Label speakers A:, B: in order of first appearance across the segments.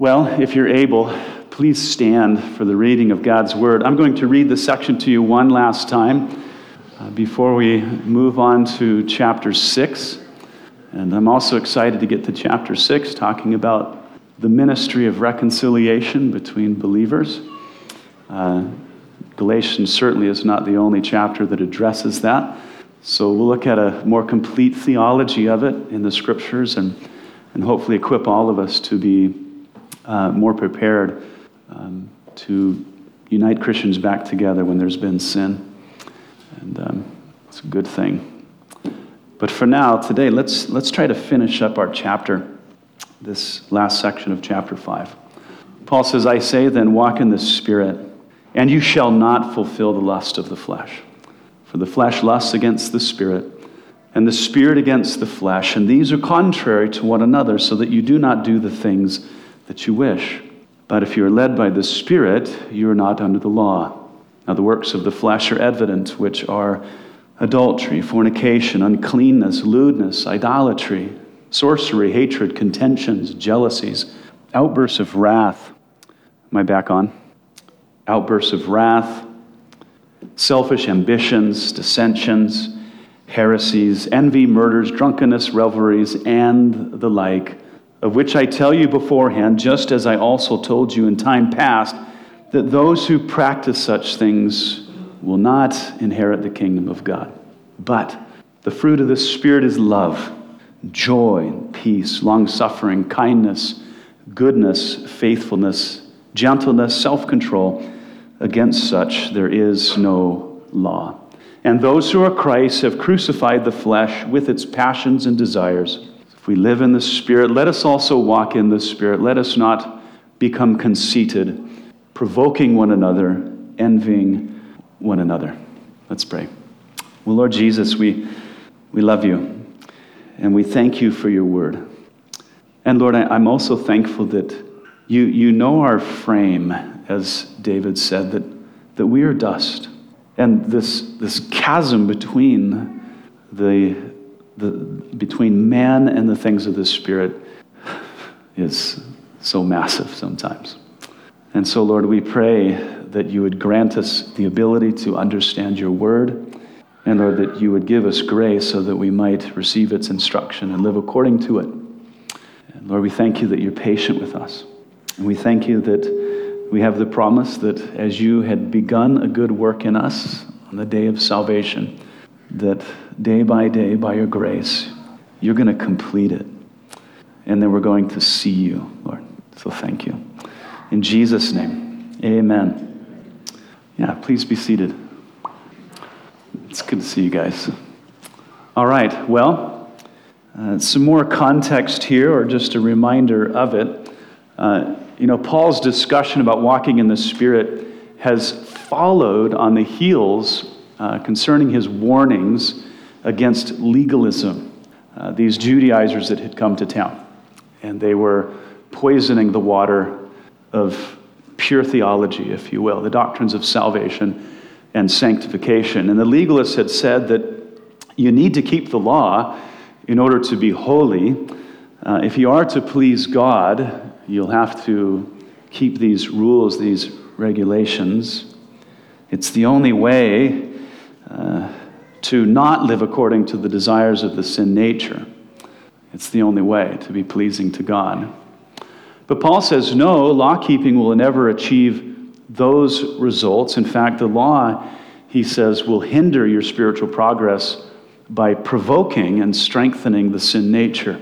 A: Well, if you're able, please stand for the reading of God's Word. I'm going to read the section to you one last time uh, before we move on to chapter 6. And I'm also excited to get to chapter 6, talking about the ministry of reconciliation between believers. Uh, Galatians certainly is not the only chapter that addresses that. So we'll look at a more complete theology of it in the scriptures and, and hopefully equip all of us to be uh, more prepared um, to unite Christians back together when there's been sin. And um, it's a good thing. But for now, today, let's, let's try to finish up our chapter, this last section of chapter 5. Paul says, I say then, walk in the Spirit and you shall not fulfill the lust of the flesh. For the flesh lusts against the spirit, and the spirit against the flesh, and these are contrary to one another, so that you do not do the things that you wish. But if you are led by the Spirit, you are not under the law. Now, the works of the flesh are evident, which are adultery, fornication, uncleanness, lewdness, idolatry, sorcery, hatred, contentions, jealousies, outbursts of wrath. Am I back on? outbursts of wrath, selfish ambitions, dissensions, heresies, envy, murders, drunkenness, revelries, and the like, of which I tell you beforehand, just as I also told you in time past, that those who practice such things will not inherit the kingdom of God. But the fruit of the Spirit is love, joy, peace, long suffering, kindness, goodness, faithfulness, gentleness, self control. Against such there is no law. And those who are Christ have crucified the flesh with its passions and desires. We live in the Spirit, let us also walk in the Spirit. Let us not become conceited, provoking one another, envying one another. Let's pray. Well, Lord Jesus, we, we love you and we thank you for your word. And Lord, I, am also thankful that you, you know our frame as David said, that, that we are dust. And this, this chasm between, the, the, between man and the things of the Spirit is so massive sometimes. And so, Lord, we pray that you would grant us the ability to understand your word. And Lord, that you would give us grace so that we might receive its instruction and live according to it. And Lord, we thank you that you're patient with us. And we thank you that we have the promise that as you had begun a good work in us on the day of salvation, that day by day, by your grace, you're going to complete it. And then we're going to see you, Lord. So thank you. In Jesus' name, amen. Yeah, please be seated. It's good to see you guys. All right, well, uh, some more context here, or just a reminder of it. Uh, you know, Paul's discussion about walking in the Spirit has followed on the heels uh, concerning his warnings against legalism. Uh, these Judaizers that had come to town, and they were poisoning the water of pure theology, if you will, the doctrines of salvation and sanctification. And the legalists had said that you need to keep the law in order to be holy. Uh, if you are to please God, You'll have to keep these rules, these regulations. It's the only way to not live according to the desires of the sin nature. It's the only way to be pleasing to God. But Paul says, no, law keeping will never achieve those results. In fact, the law, he says, will hinder your spiritual progress by provoking and strengthening the sin nature.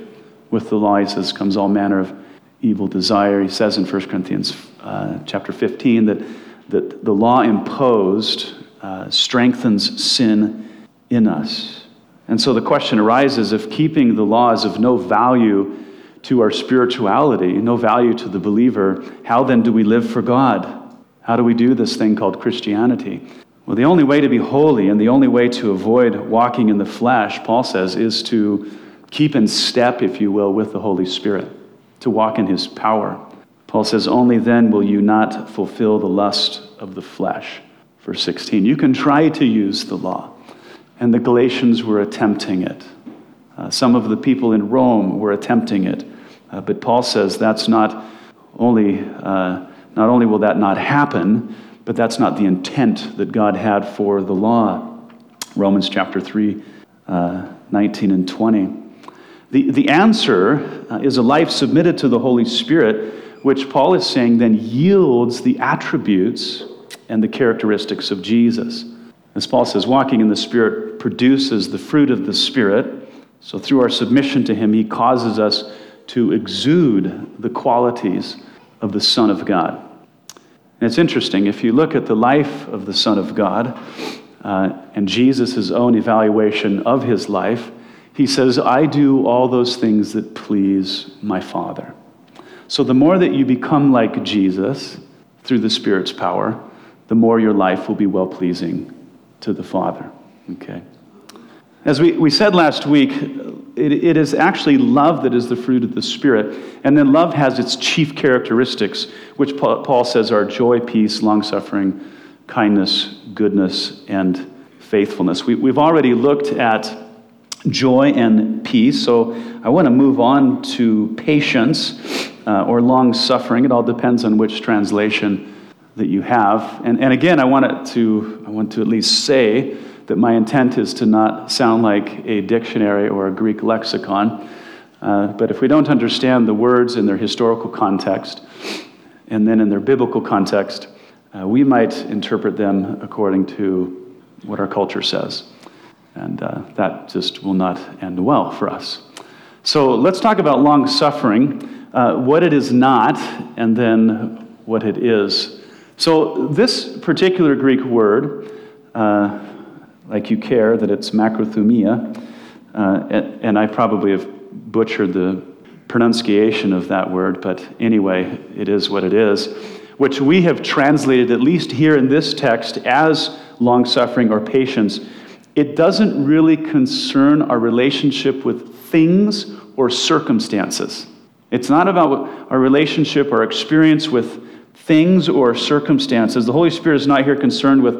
A: With the law, he says, comes all manner of evil desire. He says in 1 Corinthians uh, chapter 15 that, that the law imposed uh, strengthens sin in us. And so the question arises if keeping the law is of no value to our spirituality, no value to the believer, how then do we live for God? How do we do this thing called Christianity? Well, the only way to be holy and the only way to avoid walking in the flesh, Paul says, is to keep in step, if you will, with the Holy Spirit to walk in his power. Paul says, Only then will you not fulfill the lust of the flesh. Verse 16. You can try to use the law. And the Galatians were attempting it. Uh, some of the people in Rome were attempting it. Uh, but Paul says that's not only, uh, not only will that not happen, but that's not the intent that God had for the law. Romans chapter 3, uh, 19 and 20. The, the answer uh, is a life submitted to the Holy Spirit, which Paul is saying then yields the attributes and the characteristics of Jesus. As Paul says, walking in the Spirit produces the fruit of the Spirit. So through our submission to Him, He causes us to exude the qualities of the Son of God. And it's interesting, if you look at the life of the Son of God uh, and Jesus' own evaluation of his life, he says, I do all those things that please my Father. So the more that you become like Jesus through the Spirit's power, the more your life will be well pleasing to the Father. Okay? As we, we said last week, it, it is actually love that is the fruit of the Spirit. And then love has its chief characteristics, which Paul says are joy, peace, long suffering, kindness, goodness, and faithfulness. We, we've already looked at joy and peace. So I want to move on to patience uh, or long suffering. It all depends on which translation that you have. And, and again, I want, to, I want to at least say that my intent is to not sound like a dictionary or a Greek lexicon. Uh, but if we don't understand the words in their historical context and then in their biblical context, uh, we might interpret them according to what our culture says. And uh, that just will not end well for us. So let's talk about long suffering, uh, what it is not, and then what it is. So, this particular Greek word, uh, like you care that it's macrothumia, uh, and, and I probably have butchered the pronunciation of that word, but anyway, it is what it is, which we have translated, at least here in this text, as long suffering or patience it doesn't really concern our relationship with things or circumstances. It's not about our relationship or experience with things or circumstances. The Holy Spirit is not here concerned with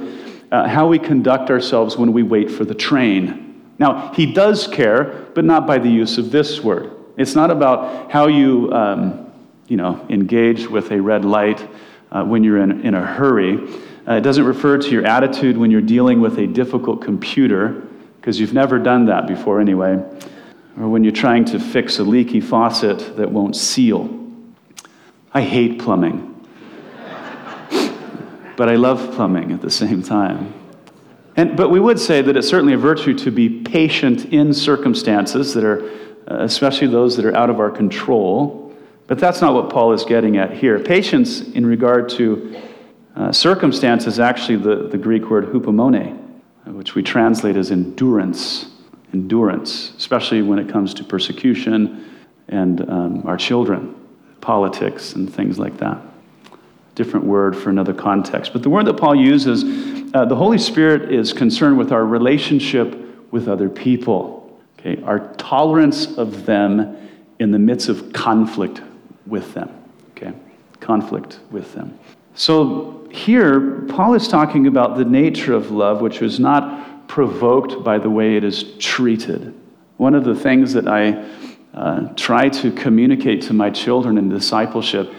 A: uh, how we conduct ourselves when we wait for the train. Now, He does care, but not by the use of this word. It's not about how you, um, you know, engage with a red light uh, when you're in, in a hurry. Uh, it doesn't refer to your attitude when you're dealing with a difficult computer, because you've never done that before anyway, or when you're trying to fix a leaky faucet that won't seal. I hate plumbing, but I love plumbing at the same time. And, but we would say that it's certainly a virtue to be patient in circumstances that are, uh, especially those that are out of our control. But that's not what Paul is getting at here. Patience in regard to uh, circumstance is actually the, the Greek word hupomone, which we translate as endurance. Endurance, especially when it comes to persecution and um, our children, politics, and things like that. Different word for another context. But the word that Paul uses, uh, the Holy Spirit is concerned with our relationship with other people, okay? our tolerance of them in the midst of conflict with them, okay? Conflict with them. So here, Paul is talking about the nature of love, which was not provoked by the way it is treated. One of the things that I uh, try to communicate to my children in discipleship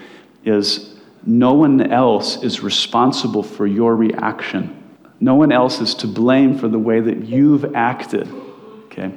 A: is no one else is responsible for your reaction. No one else is to blame for the way that you've acted. Okay?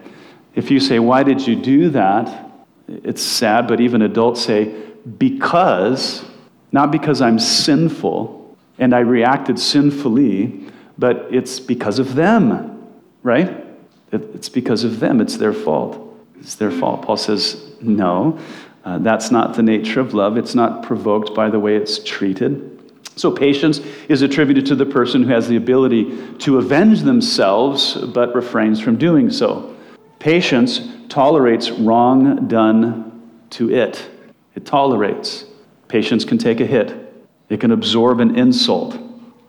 A: If you say, Why did you do that? It's sad, but even adults say, Because not because I'm sinful and I reacted sinfully, but it's because of them, right? It's because of them. It's their fault. It's their fault. Paul says, no, uh, that's not the nature of love. It's not provoked by the way it's treated. So, patience is attributed to the person who has the ability to avenge themselves but refrains from doing so. Patience tolerates wrong done to it, it tolerates. Patience can take a hit, it can absorb an insult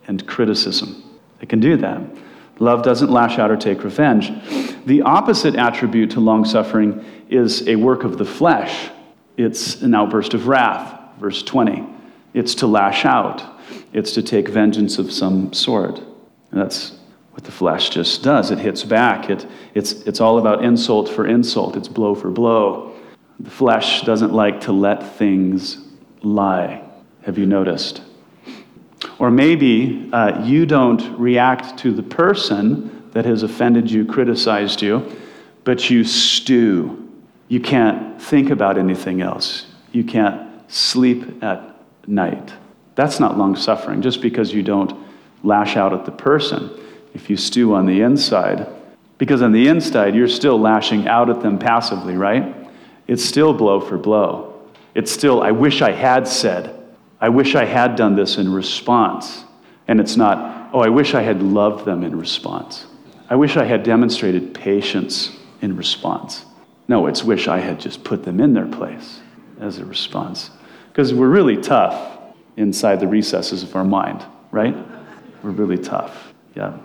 A: and criticism. It can do that. Love doesn't lash out or take revenge. The opposite attribute to long suffering is a work of the flesh. It's an outburst of wrath, verse 20. It's to lash out, it's to take vengeance of some sort. And that's what the flesh just does. It hits back. It, it's, it's all about insult for insult, it's blow for blow. The flesh doesn't like to let things lie. Have you noticed? Or maybe uh, you don't react to the person that has offended you, criticized you, but you stew. You can't think about anything else. You can't sleep at night. That's not long suffering, just because you don't lash out at the person. If you stew on the inside, because on the inside, you're still lashing out at them passively, right? It's still blow for blow. It's still, I wish I had said, I wish I had done this in response. And it's not, oh, I wish I had loved them in response. I wish I had demonstrated patience in response. No, it's wish I had just put them in their place as a response. Because we're really tough inside the recesses of our mind, right? We're really tough. Yeah.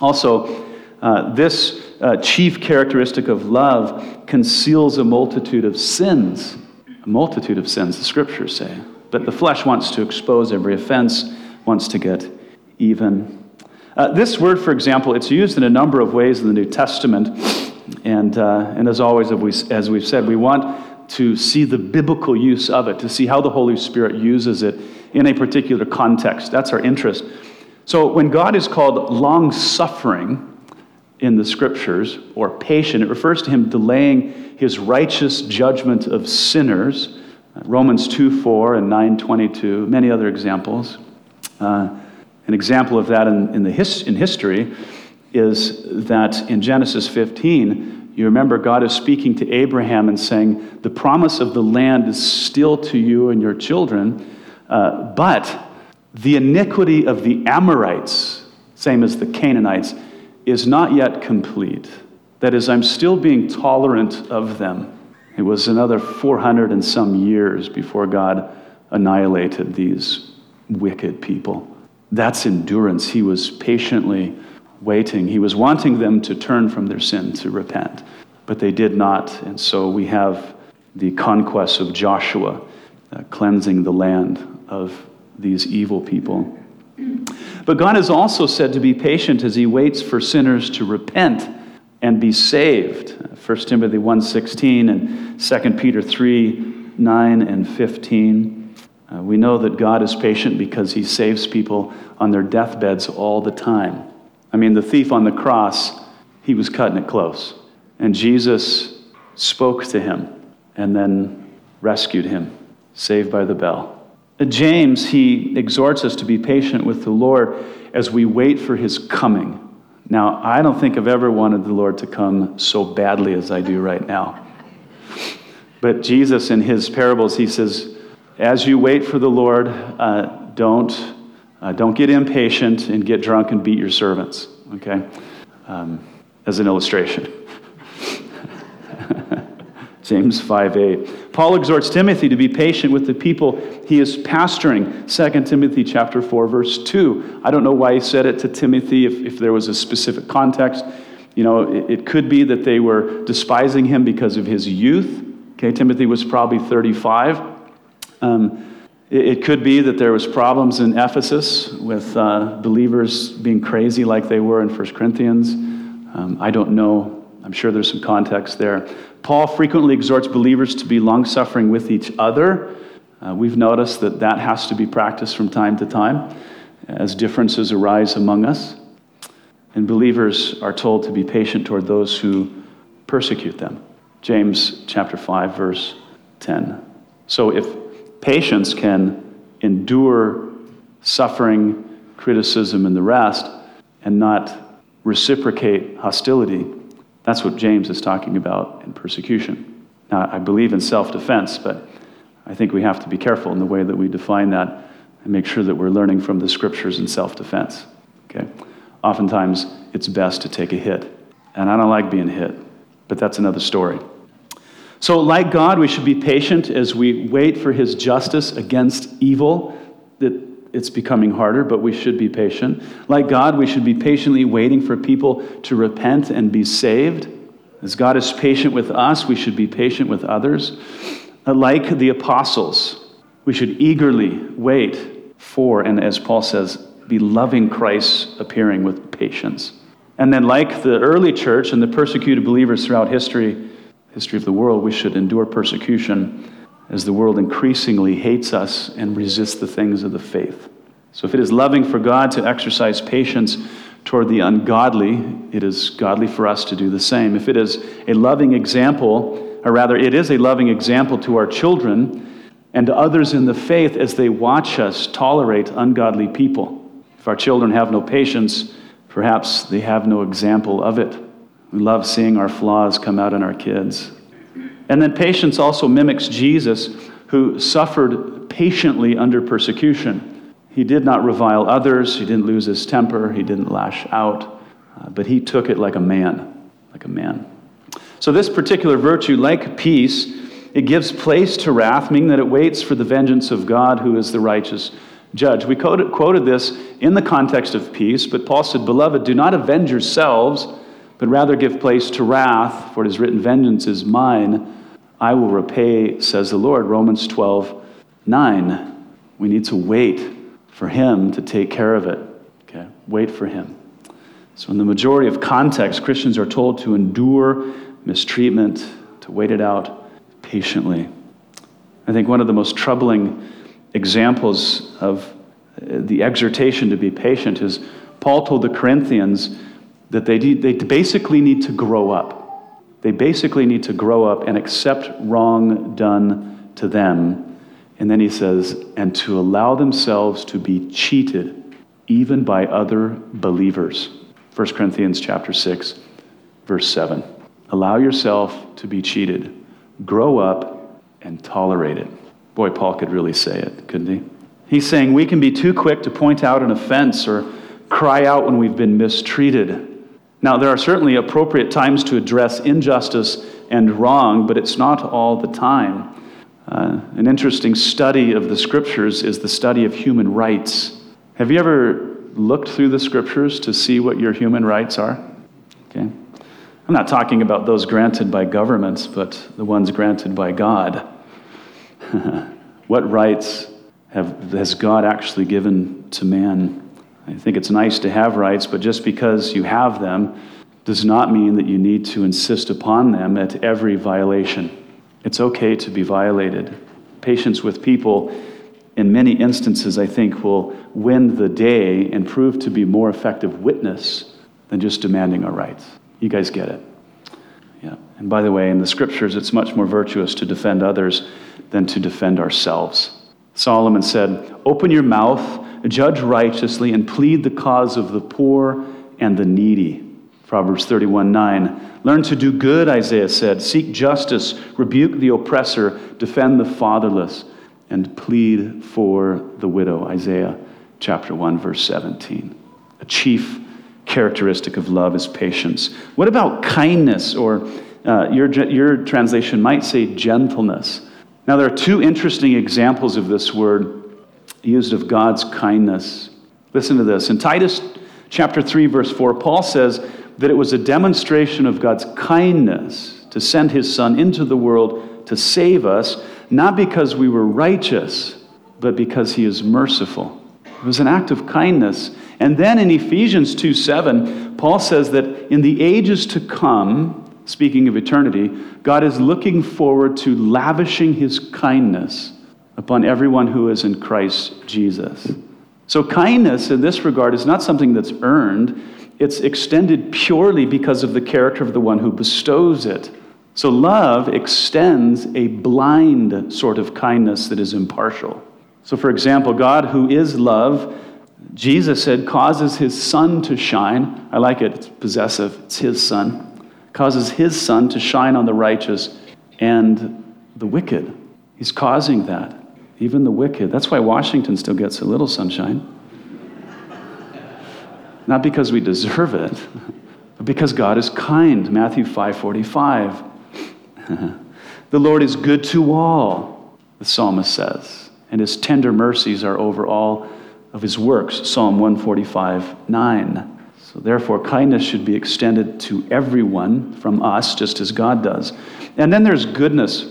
A: Also, uh, this uh, chief characteristic of love conceals a multitude of sins. A multitude of sins, the scriptures say. But the flesh wants to expose every offense, wants to get even. Uh, this word, for example, it's used in a number of ways in the New Testament. And, uh, and as always, as we've said, we want to see the biblical use of it, to see how the Holy Spirit uses it in a particular context. That's our interest. So when God is called long suffering, in the scriptures, or patient, it refers to him delaying his righteous judgment of sinners. Romans 2 4 and 9 22, many other examples. Uh, an example of that in, in, the his, in history is that in Genesis 15, you remember God is speaking to Abraham and saying, The promise of the land is still to you and your children, uh, but the iniquity of the Amorites, same as the Canaanites, is not yet complete. That is, I'm still being tolerant of them. It was another 400 and some years before God annihilated these wicked people. That's endurance. He was patiently waiting. He was wanting them to turn from their sin, to repent. But they did not. And so we have the conquest of Joshua, uh, cleansing the land of these evil people. But God is also said to be patient as he waits for sinners to repent and be saved. 1 Timothy 1:16 and 2 Peter 3, 9 and 15. Uh, we know that God is patient because he saves people on their deathbeds all the time. I mean, the thief on the cross, he was cutting it close. And Jesus spoke to him and then rescued him, saved by the bell. James, he exhorts us to be patient with the Lord as we wait for his coming. Now, I don't think I've ever wanted the Lord to come so badly as I do right now. But Jesus, in his parables, he says, as you wait for the Lord, uh, don't, uh, don't get impatient and get drunk and beat your servants, okay? Um, as an illustration. James 5 8. Paul exhorts Timothy to be patient with the people he is pastoring. 2 Timothy chapter 4, verse 2. I don't know why he said it to Timothy if, if there was a specific context. You know, it, it could be that they were despising him because of his youth. Okay, Timothy was probably 35. Um, it, could be that there was problems in Ephesus with uh, believers being crazy like they were in 1 Corinthians. Um, I don't know. I'm sure there's some context there. Paul frequently exhorts believers to be long suffering with each other. Uh, we've noticed that that has to be practiced from time to time as differences arise among us. And believers are told to be patient toward those who persecute them. James chapter 5 verse 10. So if patience can endure suffering, criticism and the rest and not reciprocate hostility, that's what James is talking about in persecution. Now, I believe in self defense, but I think we have to be careful in the way that we define that and make sure that we're learning from the scriptures in self defense. Okay? Oftentimes, it's best to take a hit. And I don't like being hit, but that's another story. So, like God, we should be patient as we wait for his justice against evil. That it's becoming harder, but we should be patient. Like God, we should be patiently waiting for people to repent and be saved. As God is patient with us, we should be patient with others. Uh, like the apostles, we should eagerly wait for, and as Paul says, be loving Christ's appearing with patience. And then, like the early church and the persecuted believers throughout history, history of the world, we should endure persecution as the world increasingly hates us and resists the things of the faith. So, if it is loving for God to exercise patience toward the ungodly, it is godly for us to do the same. If it is a loving example, or rather, it is a loving example to our children and to others in the faith as they watch us tolerate ungodly people. If our children have no patience, perhaps they have no example of it. We love seeing our flaws come out in our kids. And then patience also mimics Jesus, who suffered patiently under persecution. He did not revile others, he didn't lose his temper, he didn't lash out, uh, but he took it like a man, like a man. So, this particular virtue, like peace, it gives place to wrath, meaning that it waits for the vengeance of God, who is the righteous judge. We quoted, quoted this in the context of peace, but Paul said, Beloved, do not avenge yourselves, but rather give place to wrath, for it is written, Vengeance is mine. I will repay, says the Lord. Romans 12, 9. We need to wait for Him to take care of it. Okay? Wait for Him. So, in the majority of contexts, Christians are told to endure mistreatment, to wait it out patiently. I think one of the most troubling examples of the exhortation to be patient is Paul told the Corinthians that they, they basically need to grow up. They basically need to grow up and accept wrong done to them. And then he says, and to allow themselves to be cheated even by other believers. 1 Corinthians chapter 6, verse 7. Allow yourself to be cheated. Grow up and tolerate it. Boy, Paul could really say it, couldn't he? He's saying we can be too quick to point out an offense or cry out when we've been mistreated. Now, there are certainly appropriate times to address injustice and wrong, but it's not all the time. Uh, an interesting study of the scriptures is the study of human rights. Have you ever looked through the scriptures to see what your human rights are? Okay. I'm not talking about those granted by governments, but the ones granted by God. what rights have, has God actually given to man? I think it's nice to have rights, but just because you have them does not mean that you need to insist upon them at every violation. It's okay to be violated. Patience with people, in many instances, I think, will win the day and prove to be more effective witness than just demanding our rights. You guys get it. Yeah. And by the way, in the scriptures, it's much more virtuous to defend others than to defend ourselves. Solomon said, Open your mouth judge righteously, and plead the cause of the poor and the needy. Proverbs 31 9. Learn to do good, Isaiah said. Seek justice, rebuke the oppressor, defend the fatherless, and plead for the widow. Isaiah chapter 1, verse 17. A chief characteristic of love is patience. What about kindness, or uh, your, your translation might say gentleness? Now, there are two interesting examples of this word used of God's kindness. Listen to this. In Titus chapter 3, verse 4, Paul says that it was a demonstration of God's kindness to send his Son into the world to save us, not because we were righteous, but because he is merciful. It was an act of kindness. And then in Ephesians 2 7, Paul says that in the ages to come, speaking of eternity, God is looking forward to lavishing his kindness upon everyone who is in Christ Jesus. So, kindness in this regard is not something that's earned, it's extended purely because of the character of the one who bestows it. So, love extends a blind sort of kindness that is impartial. So, for example, God, who is love, Jesus said, causes his sun to shine. I like it, it's possessive, it's his sun. Causes his sun to shine on the righteous and the wicked. He's causing that even the wicked. That's why Washington still gets a little sunshine. Not because we deserve it, but because God is kind. Matthew 5:45. the Lord is good to all, the psalmist says, and his tender mercies are over all of his works. Psalm 145, 9. So therefore, kindness should be extended to everyone from us, just as God does. And then there's goodness.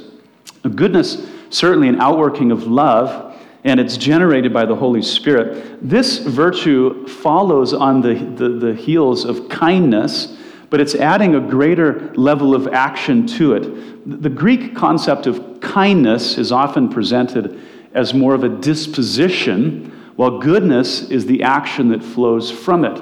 A: Goodness certainly an outworking of love, and it's generated by the Holy Spirit. This virtue follows on the, the, the heels of kindness, but it's adding a greater level of action to it. The Greek concept of kindness is often presented as more of a disposition, while goodness is the action that flows from it.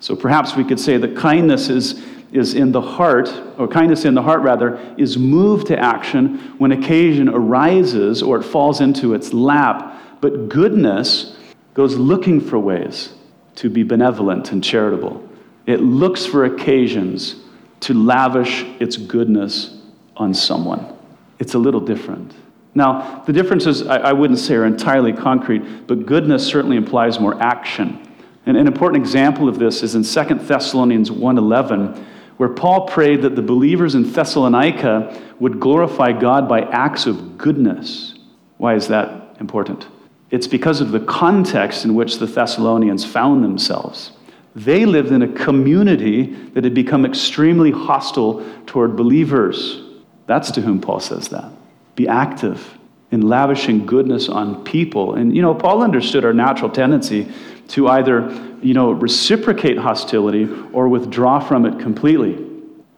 A: So perhaps we could say that kindness is, is in the heart, or kindness in the heart rather, is moved to action when occasion arises or it falls into its lap. But goodness goes looking for ways to be benevolent and charitable. It looks for occasions to lavish its goodness on someone. It's a little different. Now, the differences I, I wouldn't say are entirely concrete, but goodness certainly implies more action. And an important example of this is in 2 Thessalonians 1:11, where Paul prayed that the believers in Thessalonica would glorify God by acts of goodness. Why is that important? It's because of the context in which the Thessalonians found themselves. They lived in a community that had become extremely hostile toward believers. That's to whom Paul says that. Be active in lavishing goodness on people. And, you know, Paul understood our natural tendency to either, you know, reciprocate hostility or withdraw from it completely.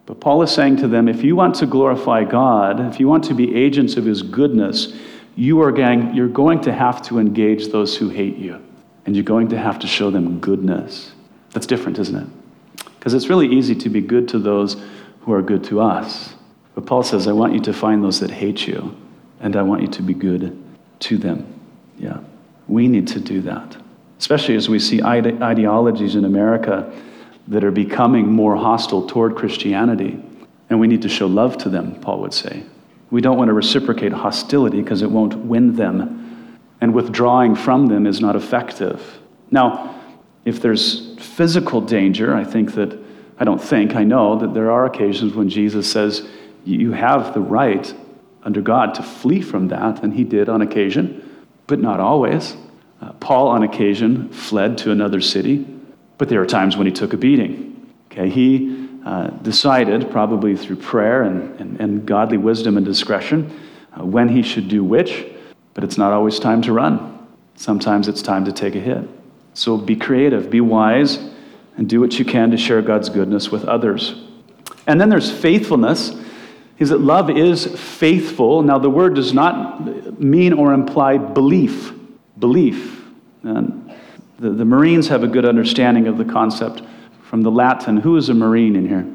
A: But Paul is saying to them if you want to glorify God, if you want to be agents of his goodness, you are gang, you're going to have to engage those who hate you. And you're going to have to show them goodness. That's different, isn't it? Because it's really easy to be good to those who are good to us. But Paul says, I want you to find those that hate you, and I want you to be good to them. Yeah. We need to do that especially as we see ide- ideologies in America that are becoming more hostile toward Christianity. And we need to show love to them, Paul would say. We don't want to reciprocate hostility because it won't win them. And withdrawing from them is not effective. Now, if there's physical danger, I think that, I don't think, I know that there are occasions when Jesus says you have the right under God to flee from that, and he did on occasion, but not always. Uh, Paul, on occasion, fled to another city, but there are times when he took a beating. Okay, he uh, decided, probably through prayer and, and, and godly wisdom and discretion, uh, when he should do which, but it's not always time to run. Sometimes it's time to take a hit. So be creative, be wise, and do what you can to share God's goodness with others. And then there's faithfulness, is that love is faithful. Now, the word does not mean or imply belief belief. And the, the Marines have a good understanding of the concept from the Latin. Who is a Marine in here?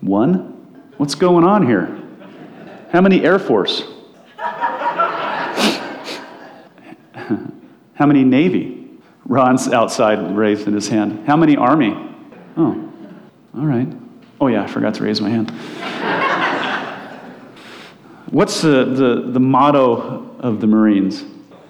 A: One? What's going on here? How many Air Force? How many Navy? Ron's outside raising his hand. How many Army? Oh, all right. Oh, yeah, I forgot to raise my hand. What's the, the, the motto of the Marines?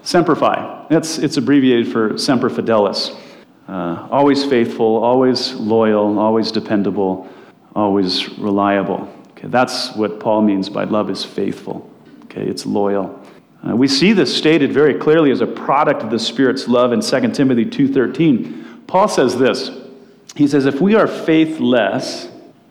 A: Semper Fi. It's, it's abbreviated for Semper Fidelis. Uh, always faithful, always loyal, always dependable, always reliable. Okay, that's what Paul means by love is faithful. Okay, it's loyal. Uh, we see this stated very clearly as a product of the Spirit's love in 2 Timothy 2.13. Paul says this. He says, if we are faithless,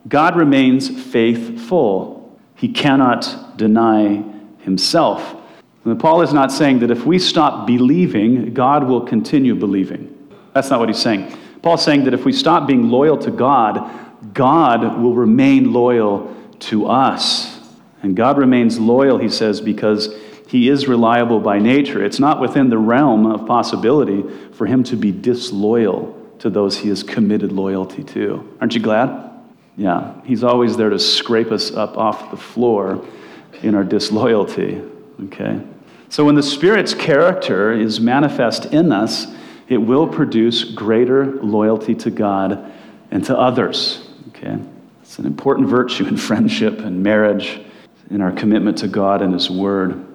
A: God remains faithful. He cannot deny himself. And Paul is not saying that if we stop believing, God will continue believing. That's not what he's saying. Paul's saying that if we stop being loyal to God, God will remain loyal to us. And God remains loyal, he says, because he is reliable by nature. It's not within the realm of possibility for him to be disloyal to those he has committed loyalty to. Aren't you glad? Yeah, he's always there to scrape us up off the floor in our disloyalty. Okay? So when the Spirit's character is manifest in us, it will produce greater loyalty to God and to others. Okay? It's an important virtue in friendship and marriage, in our commitment to God and His Word.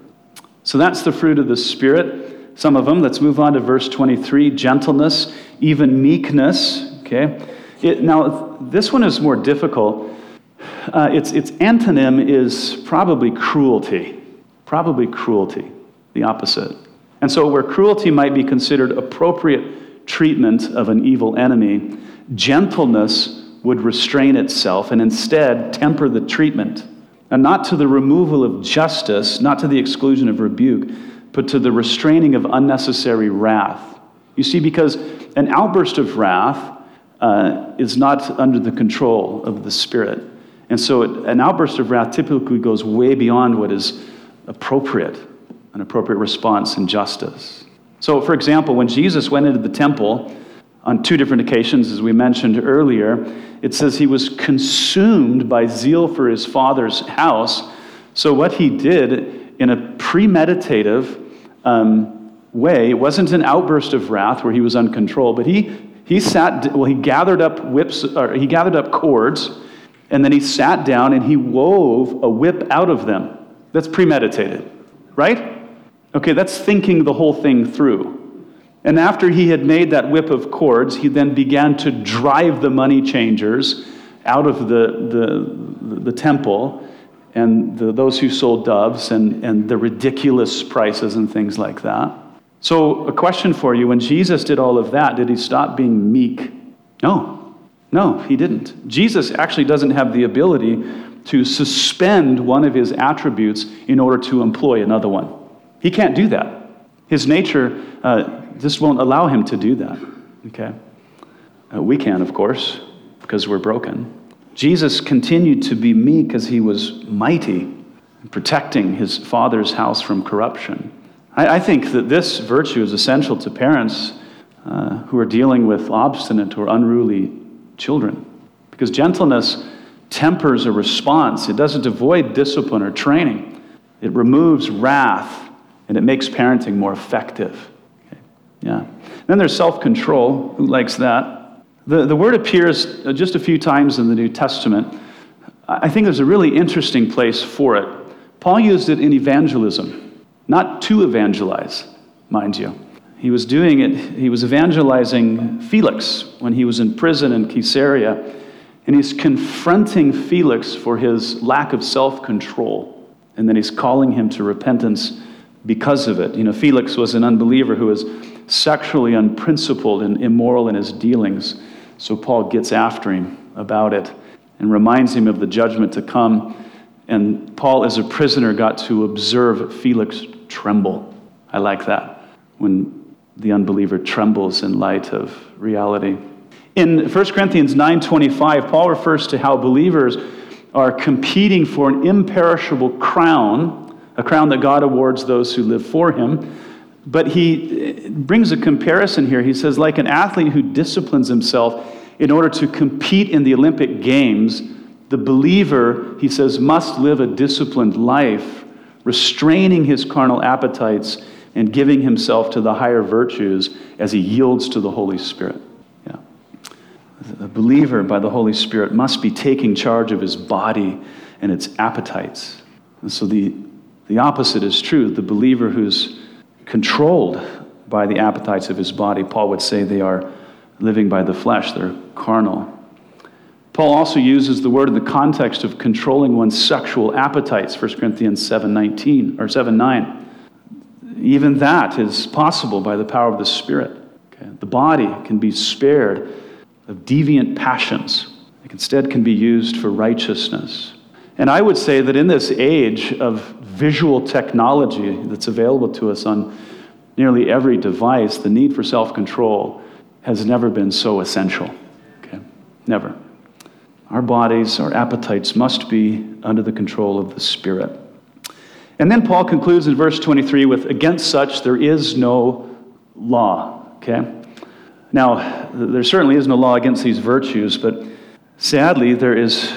A: So that's the fruit of the Spirit. Some of them. Let's move on to verse 23 gentleness, even meekness. Okay? It, now, this one is more difficult. Uh, its, its antonym is probably cruelty. Probably cruelty the opposite. And so, where cruelty might be considered appropriate treatment of an evil enemy, gentleness would restrain itself and instead temper the treatment. And not to the removal of justice, not to the exclusion of rebuke, but to the restraining of unnecessary wrath. You see, because an outburst of wrath uh, is not under the control of the Spirit. And so it, an outburst of wrath typically goes way beyond what is appropriate, an appropriate response in justice. So, for example, when Jesus went into the temple on two different occasions, as we mentioned earlier, it says he was consumed by zeal for his father's house. So, what he did in a premeditative um, way, it wasn't an outburst of wrath where he was uncontrolled, but he he sat, well, he gathered up whips, or he gathered up cords, and then he sat down and he wove a whip out of them. That's premeditated, right? Okay, that's thinking the whole thing through. And after he had made that whip of cords, he then began to drive the money changers out of the, the, the temple and the, those who sold doves and, and the ridiculous prices and things like that. So, a question for you when Jesus did all of that, did he stop being meek? No, no, he didn't. Jesus actually doesn't have the ability to suspend one of his attributes in order to employ another one. He can't do that. His nature uh, just won't allow him to do that. Okay? Uh, we can, of course, because we're broken. Jesus continued to be meek as he was mighty, protecting his father's house from corruption. I, I think that this virtue is essential to parents uh, who are dealing with obstinate or unruly children. Because gentleness tempers a response, it doesn't avoid discipline or training, it removes wrath and it makes parenting more effective. Okay. Yeah. Then there's self control. Who likes that? The, the word appears uh, just a few times in the New Testament. I think there's a really interesting place for it. Paul used it in evangelism not to evangelize, mind you. He was doing it, he was evangelizing Felix when he was in prison in Caesarea, and he's confronting Felix for his lack of self control. And then he's calling him to repentance because of it. You know, Felix was an unbeliever who was sexually unprincipled and immoral in his dealings. So Paul gets after him about it and reminds him of the judgment to come. And Paul, as a prisoner, got to observe Felix tremble. I like that when the unbeliever trembles in light of reality. In 1 Corinthians 9:25, Paul refers to how believers are competing for an imperishable crown, a crown that God awards those who live for him. But he eh, brings a comparison here. He says, like an athlete who disciplines himself in order to compete in the Olympic Games, the believer, he says, must live a disciplined life restraining his carnal appetites and giving himself to the higher virtues as he yields to the Holy Spirit. The believer by the Holy Spirit must be taking charge of his body and its appetites. And so the, the opposite is true. The believer who's controlled by the appetites of his body, Paul would say they are living by the flesh, they're carnal. Paul also uses the word in the context of controlling one's sexual appetites, 1 Corinthians 7:19 or 7:9. Even that is possible by the power of the Spirit. Okay? The body can be spared of deviant passions. It instead can be used for righteousness. And I would say that in this age of visual technology that's available to us on nearly every device, the need for self control has never been so essential. Okay? Never. Our bodies, our appetites must be under the control of the Spirit. And then Paul concludes in verse 23 with, Against such there is no law. Okay? Now, there certainly is no law against these virtues, but sadly, there is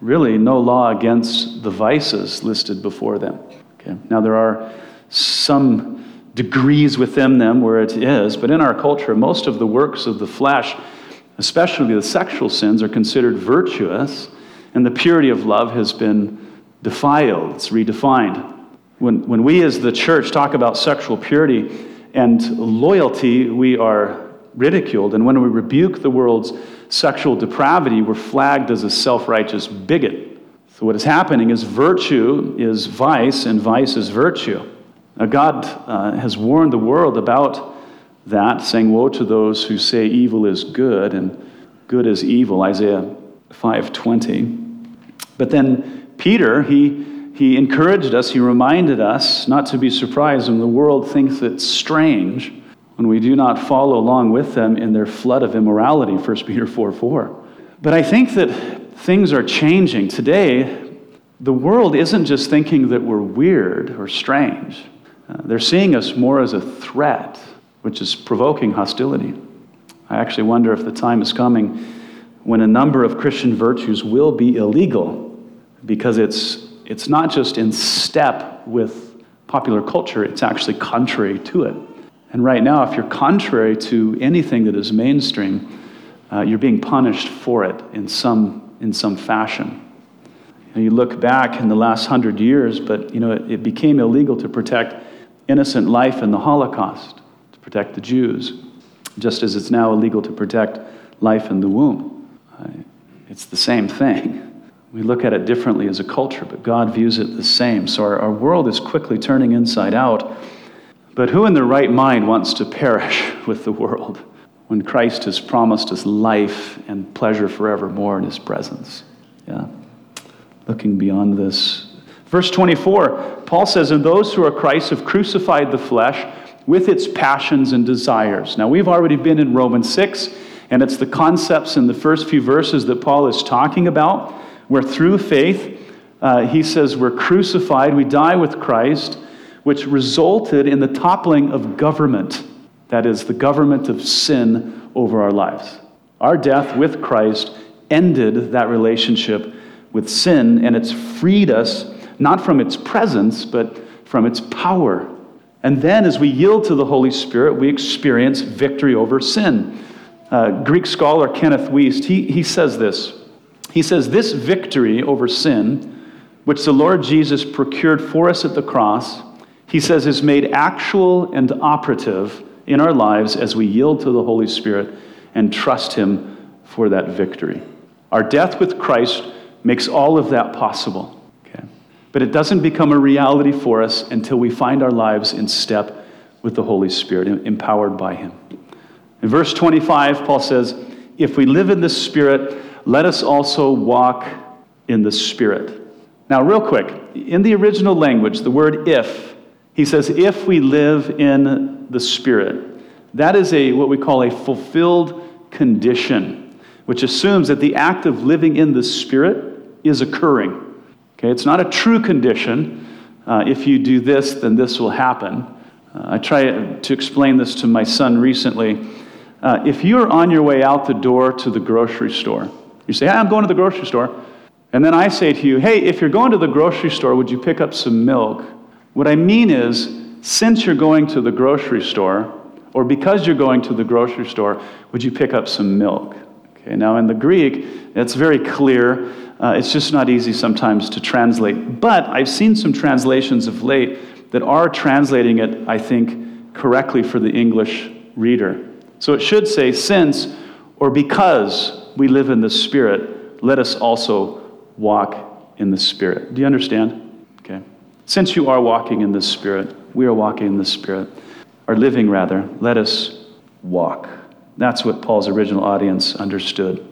A: really no law against the vices listed before them. Okay? Now, there are some degrees within them where it is, but in our culture, most of the works of the flesh especially the sexual sins, are considered virtuous, and the purity of love has been defiled, it's redefined. When, when we as the church talk about sexual purity and loyalty, we are ridiculed. And when we rebuke the world's sexual depravity, we're flagged as a self righteous bigot. So, what is happening is virtue is vice, and vice is virtue. Now, God uh, has warned the world about that, saying, Woe to those who say evil is good and good is evil, Isaiah 5:20. But then Peter, he he encouraged us, he reminded us not to be surprised when the world thinks it's strange when we do not follow along with them in their flood of immorality, 1 Peter 4 4. But I think that things are changing. Today, the world isn't just thinking that we're weird or strange, uh, they're seeing us more as a threat, which is provoking hostility. I actually wonder if the time is coming when a number of Christian virtues will be illegal because it's, it's not just in step with popular culture, it's actually contrary to it. And right now, if you're contrary to anything that is mainstream, uh, you're being punished for it in some, in some fashion. And you look back in the last hundred years, but you know, it, it became illegal to protect innocent life in the Holocaust, to protect the Jews, just as it's now illegal to protect life in the womb. It's the same thing. We look at it differently as a culture, but God views it the same. So our, our world is quickly turning inside out. But who in their right mind wants to perish with the world when Christ has promised us life and pleasure forevermore in his presence? Yeah. Looking beyond this. Verse 24, Paul says, And those who are Christ have crucified the flesh with its passions and desires. Now, we've already been in Romans 6, and it's the concepts in the first few verses that Paul is talking about, where through faith, uh, he says, We're crucified, we die with Christ which resulted in the toppling of government that is, the government of sin over our lives. Our death with Christ ended that relationship with sin, and it's freed us not from its presence, but from its power. And then, as we yield to the Holy Spirit, we experience victory over sin. Uh, Greek scholar Kenneth Wuest, he, he says this. He says, This victory over sin, which the Lord Jesus procured for us at the cross, he says, is made actual and operative in our lives as we yield to the Holy Spirit and trust Him for that victory. Our death with Christ makes all of that possible. Okay? But it doesn't become a reality for us until we find our lives in step with the Holy Spirit, empowered by Him. In verse 25, Paul says, If we live in the Spirit, let us also walk in the Spirit. Now, real quick, in the original language, the word if he says, if we live in the Spirit, that is a what we call a fulfilled condition, which assumes that the act of living in the Spirit is occurring. Okay, it's not a true condition. Uh, if you do this, then this will happen. Uh, I tried to explain this to my son recently. Uh, if you're on your way out the door to the grocery store, you say, hey, I'm going to the grocery store. And then I say to you, hey, if you're going to the grocery store, would you pick up some milk? What I mean is, since you're going to the grocery store, or because you're going to the grocery store, would you pick up some milk? Okay, now in the Greek, it's very clear. Uh, it's just not easy sometimes to translate. But I've seen some translations of late that are translating it, I think, correctly for the English reader. So it should say, since or because we live in the Spirit, let us also walk in the Spirit. Do you understand? Since you are walking in the Spirit, we are walking in the Spirit, or living rather, let us walk. That's what Paul's original audience understood.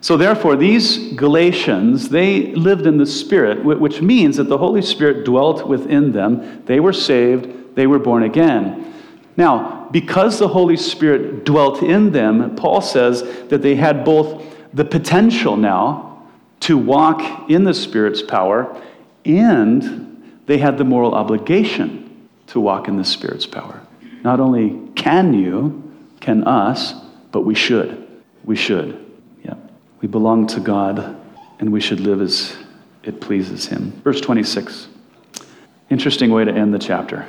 A: So, therefore, these Galatians, they lived in the Spirit, which means that the Holy Spirit dwelt within them. They were saved, they were born again. Now, because the Holy Spirit dwelt in them, Paul says that they had both the potential now to walk in the Spirit's power and they had the moral obligation to walk in the Spirit's power. Not only can you, can us, but we should. We should. Yeah. We belong to God and we should live as it pleases Him. Verse 26. Interesting way to end the chapter.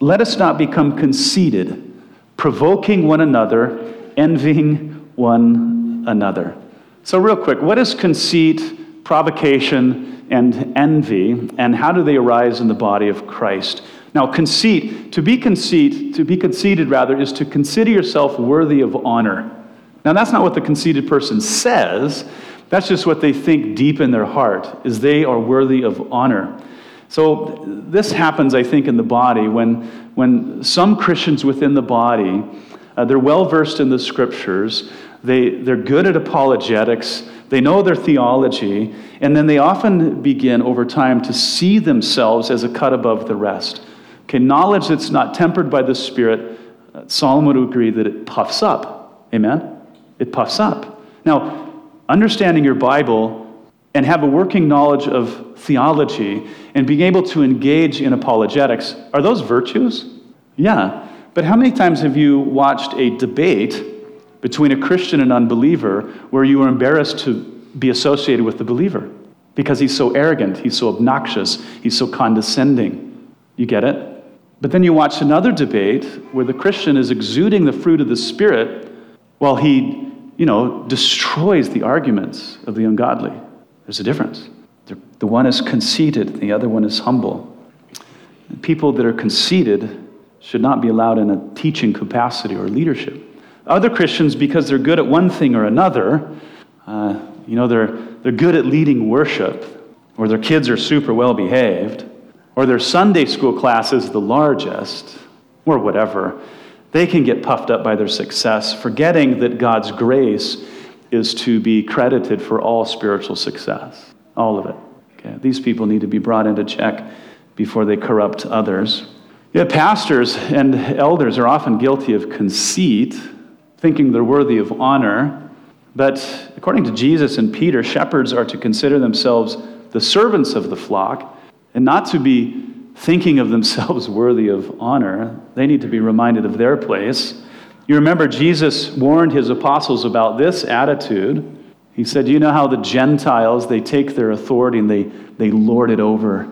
A: Let us not become conceited, provoking one another, envying one another. So, real quick, what is conceit, provocation, and envy, and how do they arise in the body of Christ? Now, conceit, to be conceit, to be conceited rather, is to consider yourself worthy of honor. Now, that's not what the conceited person says. That's just what they think deep in their heart, is they are worthy of honor. So this happens, I think, in the body when, when some Christians within the body, uh, they're well versed in the scriptures, they, they're good at apologetics, they know their theology, and then they often begin over time to see themselves as a cut above the rest. Okay, knowledge that's not tempered by the Spirit, uh, Solomon would agree that it puffs up. Amen? It puffs up. Now, understanding your Bible and have a working knowledge of theology and being able to engage in apologetics, are those virtues? Yeah. But how many times have you watched a debate between a Christian and unbeliever where you are embarrassed to be associated with the believer because he's so arrogant, he's so obnoxious, he's so condescending? You get it? But then you watch another debate where the Christian is exuding the fruit of the Spirit while he, you know, destroys the arguments of the ungodly. There's a difference. The one is conceited, the other one is humble. People that are conceited should not be allowed in a teaching capacity or leadership. Other Christians, because they're good at one thing or another, uh, you know, they're, they're good at leading worship, or their kids are super well behaved, or their Sunday school class is the largest, or whatever, they can get puffed up by their success, forgetting that God's grace is to be credited for all spiritual success, all of it. Okay? These people need to be brought into check before they corrupt others. Yeah, pastors and elders are often guilty of conceit, thinking they're worthy of honor. But according to Jesus and Peter, shepherds are to consider themselves the servants of the flock and not to be thinking of themselves worthy of honor. They need to be reminded of their place. You remember Jesus warned his apostles about this attitude. He said, You know how the Gentiles, they take their authority and they, they lord it over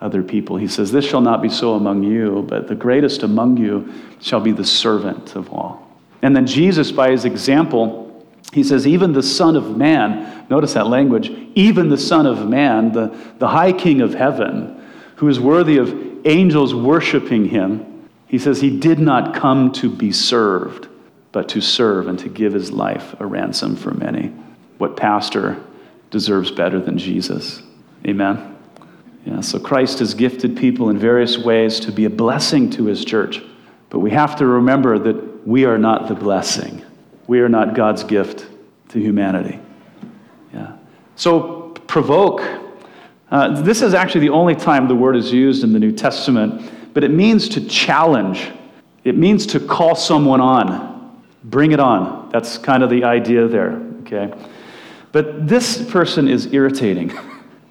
A: other people. He says, This shall not be so among you, but the greatest among you shall be the servant of all. And then Jesus, by his example, he says, Even the Son of Man, notice that language, even the Son of Man, the, the high King of heaven, who is worthy of angels worshiping him, he says, He did not come to be served, but to serve and to give his life a ransom for many. What pastor deserves better than Jesus? Amen. Yeah, so Christ has gifted people in various ways to be a blessing to his church. But we have to remember that we are not the blessing. We are not God's gift to humanity. Yeah. So provoke. Uh, this is actually the only time the word is used in the New Testament, but it means to challenge. It means to call someone on. Bring it on. That's kind of the idea there, okay? But this person is irritating.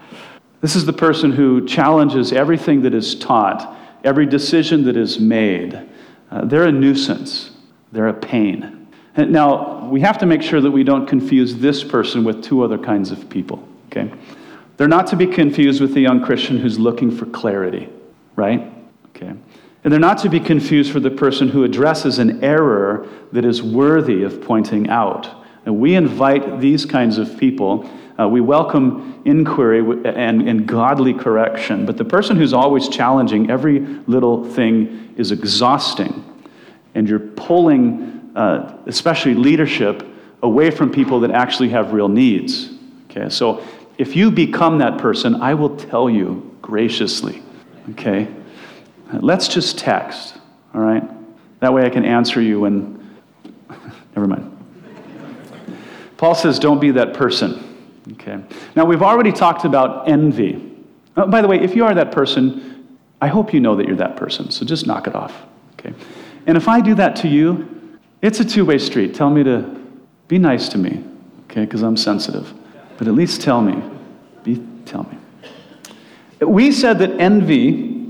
A: this is the person who challenges everything that is taught, every decision that is made. Uh, they're a nuisance, they're a pain. Now, we have to make sure that we don't confuse this person with two other kinds of people, okay? They're not to be confused with the young Christian who's looking for clarity, right? Okay. And they're not to be confused for the person who addresses an error that is worthy of pointing out. And we invite these kinds of people. Uh, we welcome inquiry and, and godly correction. But the person who's always challenging every little thing is exhausting. And you're pulling, uh, especially leadership, away from people that actually have real needs. Okay, so if you become that person, I will tell you graciously. Okay? Let's just text, all right? That way I can answer you when. Never mind. Paul says, don't be that person. Okay. Now, we've already talked about envy. Oh, by the way, if you are that person, I hope you know that you're that person, so just knock it off. Okay. And if I do that to you, it's a two way street. Tell me to be nice to me, okay, because I'm sensitive. But at least tell me. Be, tell me. We said that envy,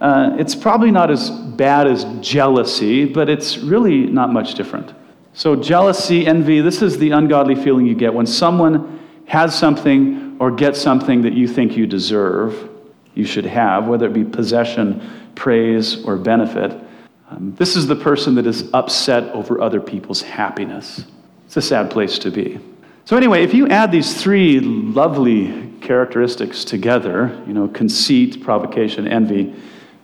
A: uh, it's probably not as bad as jealousy, but it's really not much different. So, jealousy, envy, this is the ungodly feeling you get when someone has something or gets something that you think you deserve, you should have, whether it be possession, praise, or benefit. Um, this is the person that is upset over other people's happiness. It's a sad place to be. So, anyway, if you add these three lovely characteristics together, you know, conceit, provocation, envy,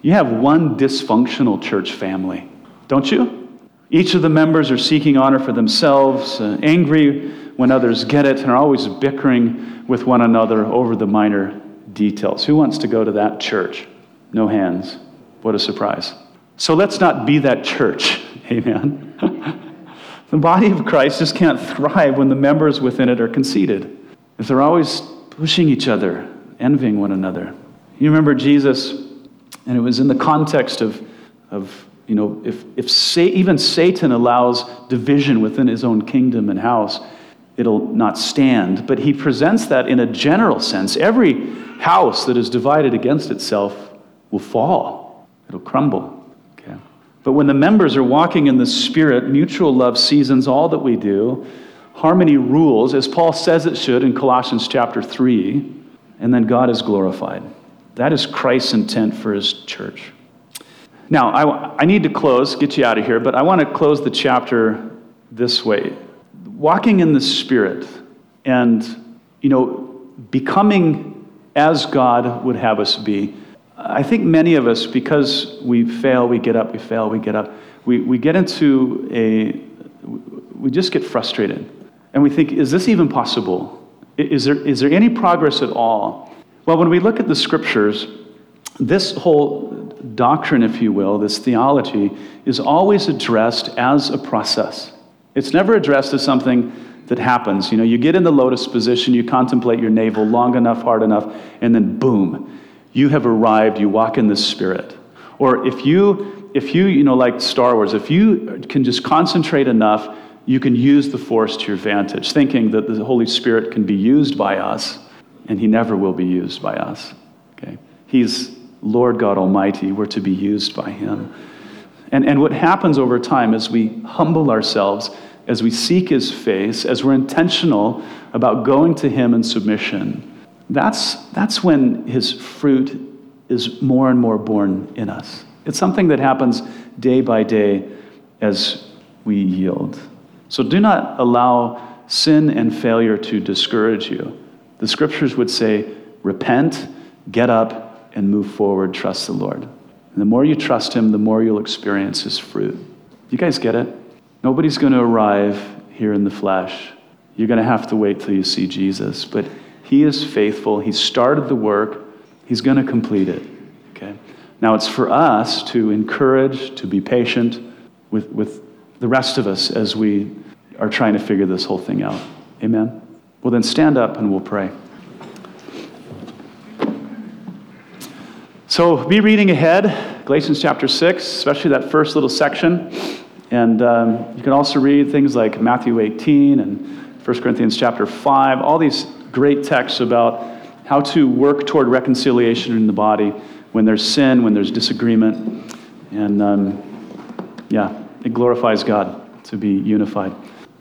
A: you have one dysfunctional church family, don't you? Each of the members are seeking honor for themselves, uh, angry when others get it, and are always bickering with one another over the minor details. Who wants to go to that church? No hands. What a surprise. So let's not be that church. Amen. the body of Christ just can't thrive when the members within it are conceited. If they're always pushing each other, envying one another. You remember Jesus, and it was in the context of, of you know, if, if sa- even Satan allows division within his own kingdom and house, it'll not stand. But he presents that in a general sense. Every house that is divided against itself will fall, it'll crumble. But when the members are walking in the Spirit, mutual love seasons all that we do. Harmony rules, as Paul says it should in Colossians chapter 3, and then God is glorified. That is Christ's intent for his church. Now, I, I need to close, get you out of here, but I want to close the chapter this way. Walking in the Spirit and, you know, becoming as God would have us be. I think many of us, because we fail, we get up, we fail, we get up, we, we get into a, we just get frustrated. And we think, is this even possible? Is there, is there any progress at all? Well, when we look at the scriptures, this whole doctrine, if you will, this theology, is always addressed as a process. It's never addressed as something that happens. You know, you get in the lotus position, you contemplate your navel long enough, hard enough, and then boom, you have arrived, you walk in the Spirit. Or if you, if you, you know, like Star Wars, if you can just concentrate enough, you can use the Force to your advantage, thinking that the Holy Spirit can be used by us, and He never will be used by us. Okay? He's Lord God Almighty. We're to be used by Him. And, and what happens over time is we humble ourselves, as we seek His face, as we're intentional about going to Him in submission. That's, that's when His fruit is more and more born in us. It's something that happens day by day as we yield. So do not allow sin and failure to discourage you. The scriptures would say, repent, get up, and move forward. Trust the Lord. And the more you trust Him, the more you'll experience His fruit. You guys get it? Nobody's going to arrive here in the flesh. You're going to have to wait till you see Jesus. But He is faithful. He started the work, He's going to complete it. Okay? Now it's for us to encourage, to be patient with, with the rest of us as we are trying to figure this whole thing out. Amen? Well, then stand up and we'll pray. So be reading ahead, Galatians chapter 6, especially that first little section. And um, you can also read things like Matthew 18 and 1 Corinthians chapter 5, all these great texts about how to work toward reconciliation in the body when there's sin, when there's disagreement. And um, yeah, it glorifies God to be unified.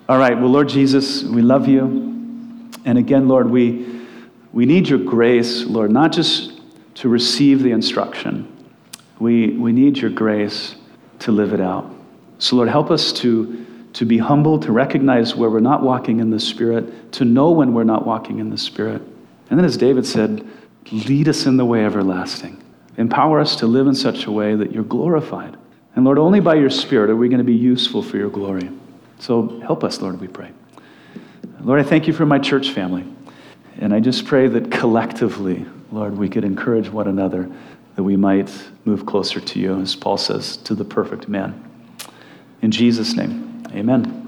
A: All right, well, Lord Jesus, we love you. And again, Lord, we, we need your grace, Lord, not just to receive the instruction, we, we need your grace to live it out. So, Lord, help us to, to be humble, to recognize where we're not walking in the Spirit, to know when we're not walking in the Spirit. And then, as David said, lead us in the way everlasting. Empower us to live in such a way that you're glorified. And Lord, only by your Spirit are we going to be useful for your glory. So help us, Lord, we pray. Lord, I thank you for my church family. And I just pray that collectively, Lord, we could encourage one another that we might move closer to you, as Paul says, to the perfect man. In Jesus' name, amen.